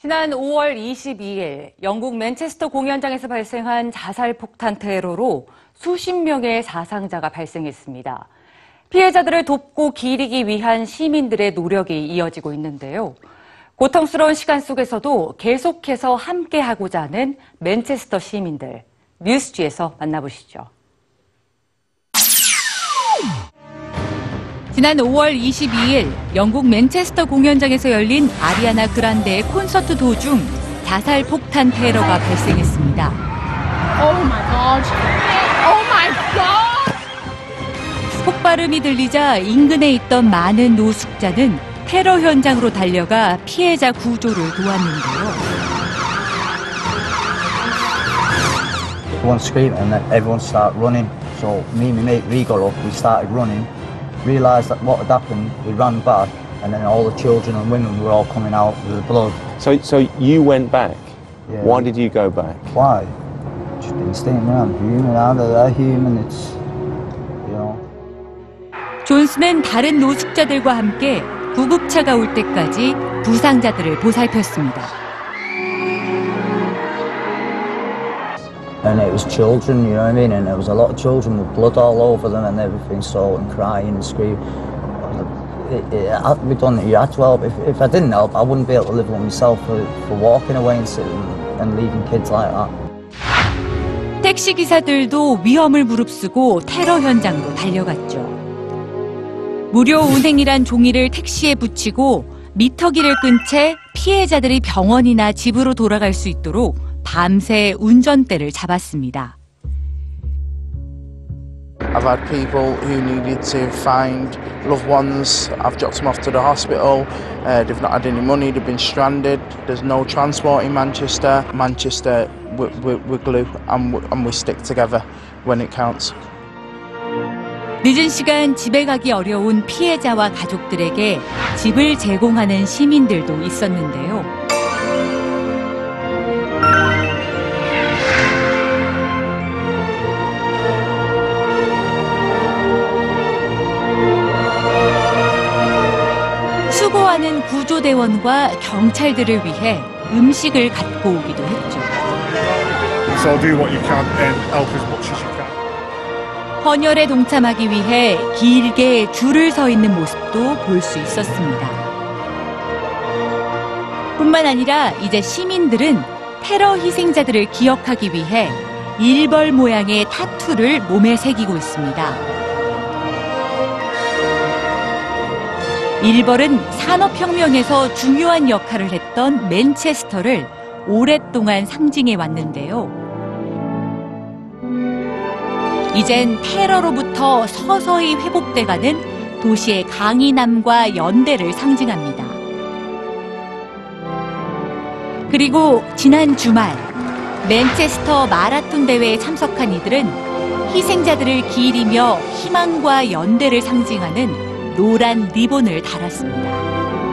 지난 5월 22일 영국 맨체스터 공연장에서 발생한 자살 폭탄 테러로 수십 명의 사상자가 발생했습니다. 피해자들을 돕고 기리기 위한 시민들의 노력이 이어지고 있는데요. 고통스러운 시간 속에서도 계속해서 함께하고자 하는 맨체스터 시민들. 뉴스지에서 만나보시죠. 지난 5월 22일 영국 맨체스터 공연장에서 열린 아리아나 그란데의 콘서트 도중 자살 폭탄 테러가 발생했습니다. Oh my god. Oh my god. 폭발음이 들리자 인근에 있던 많은 노숙자는 테러 현장으로 달려가 피해자 구조를 도왔는데요. Everyone screaming and then everyone started running. So me and my mate, we got up, we started running, realised that what had happened, we ran back, and then all the children and women were all coming out with the blood. So, so you went back. Yeah. Why did you go back? Why? Just instinct, man. Human, how they're human, it's, you know. 존스는 다른 노숙자들과 함께 구급차가 올 때까지 부상자들을 보살폈습니다. And it was children, you know what I mean? And there was a lot of children with blood all over them and everything, so, and crying and screaming. It, it had to be done. You had to help. If, if I didn't help, I wouldn't be able to live with myself for, for walking away and sitting and leaving kids like that. 택시 기사들도 위험을 무릅쓰고 테러 현장으로 달려갔죠. 무료 운행이란 종이를 택시에 붙이고 미터기를 끈 채 피해자들이 병원이나 집으로 돌아갈 수 있도록 밤새 운전대를 잡았습니다. I've had people who needed to find loved ones. I've dropped them off to the hospital. Uh, they've not had any money. They've been stranded. There's no transport in Manchester. Manchester, we, we, we're glue and we, and we stick together when it counts. 늦은 시간 집에 가기 어려운 피해자와 가족들에게 집을 제공하는 시민들도 있었는데요. 수고하는 구조대원과 경찰들을 위해 음식을 갖고 오기도 했죠. So do what you can and help as much as you can. 헌혈에 동참하기 위해 길게 줄을 서 있는 모습도 볼 수 있었습니다. 뿐만 아니라 이제 시민들은 테러 희생자들을 기억하기 위해 일벌 모양의 타투를 몸에 새기고 있습니다. 일벌은 산업혁명에서 중요한 역할을 했던 맨체스터를 오랫동안 상징해 왔는데요. 이젠 테러로부터 서서히 회복돼가는 도시의 강인함과 연대를 상징합니다. 그리고 지난 주말 맨체스터 마라톤 대회에 참석한 이들은 희생자들을 기리며 희망과 연대를 상징하는 노란 리본을 달았습니다.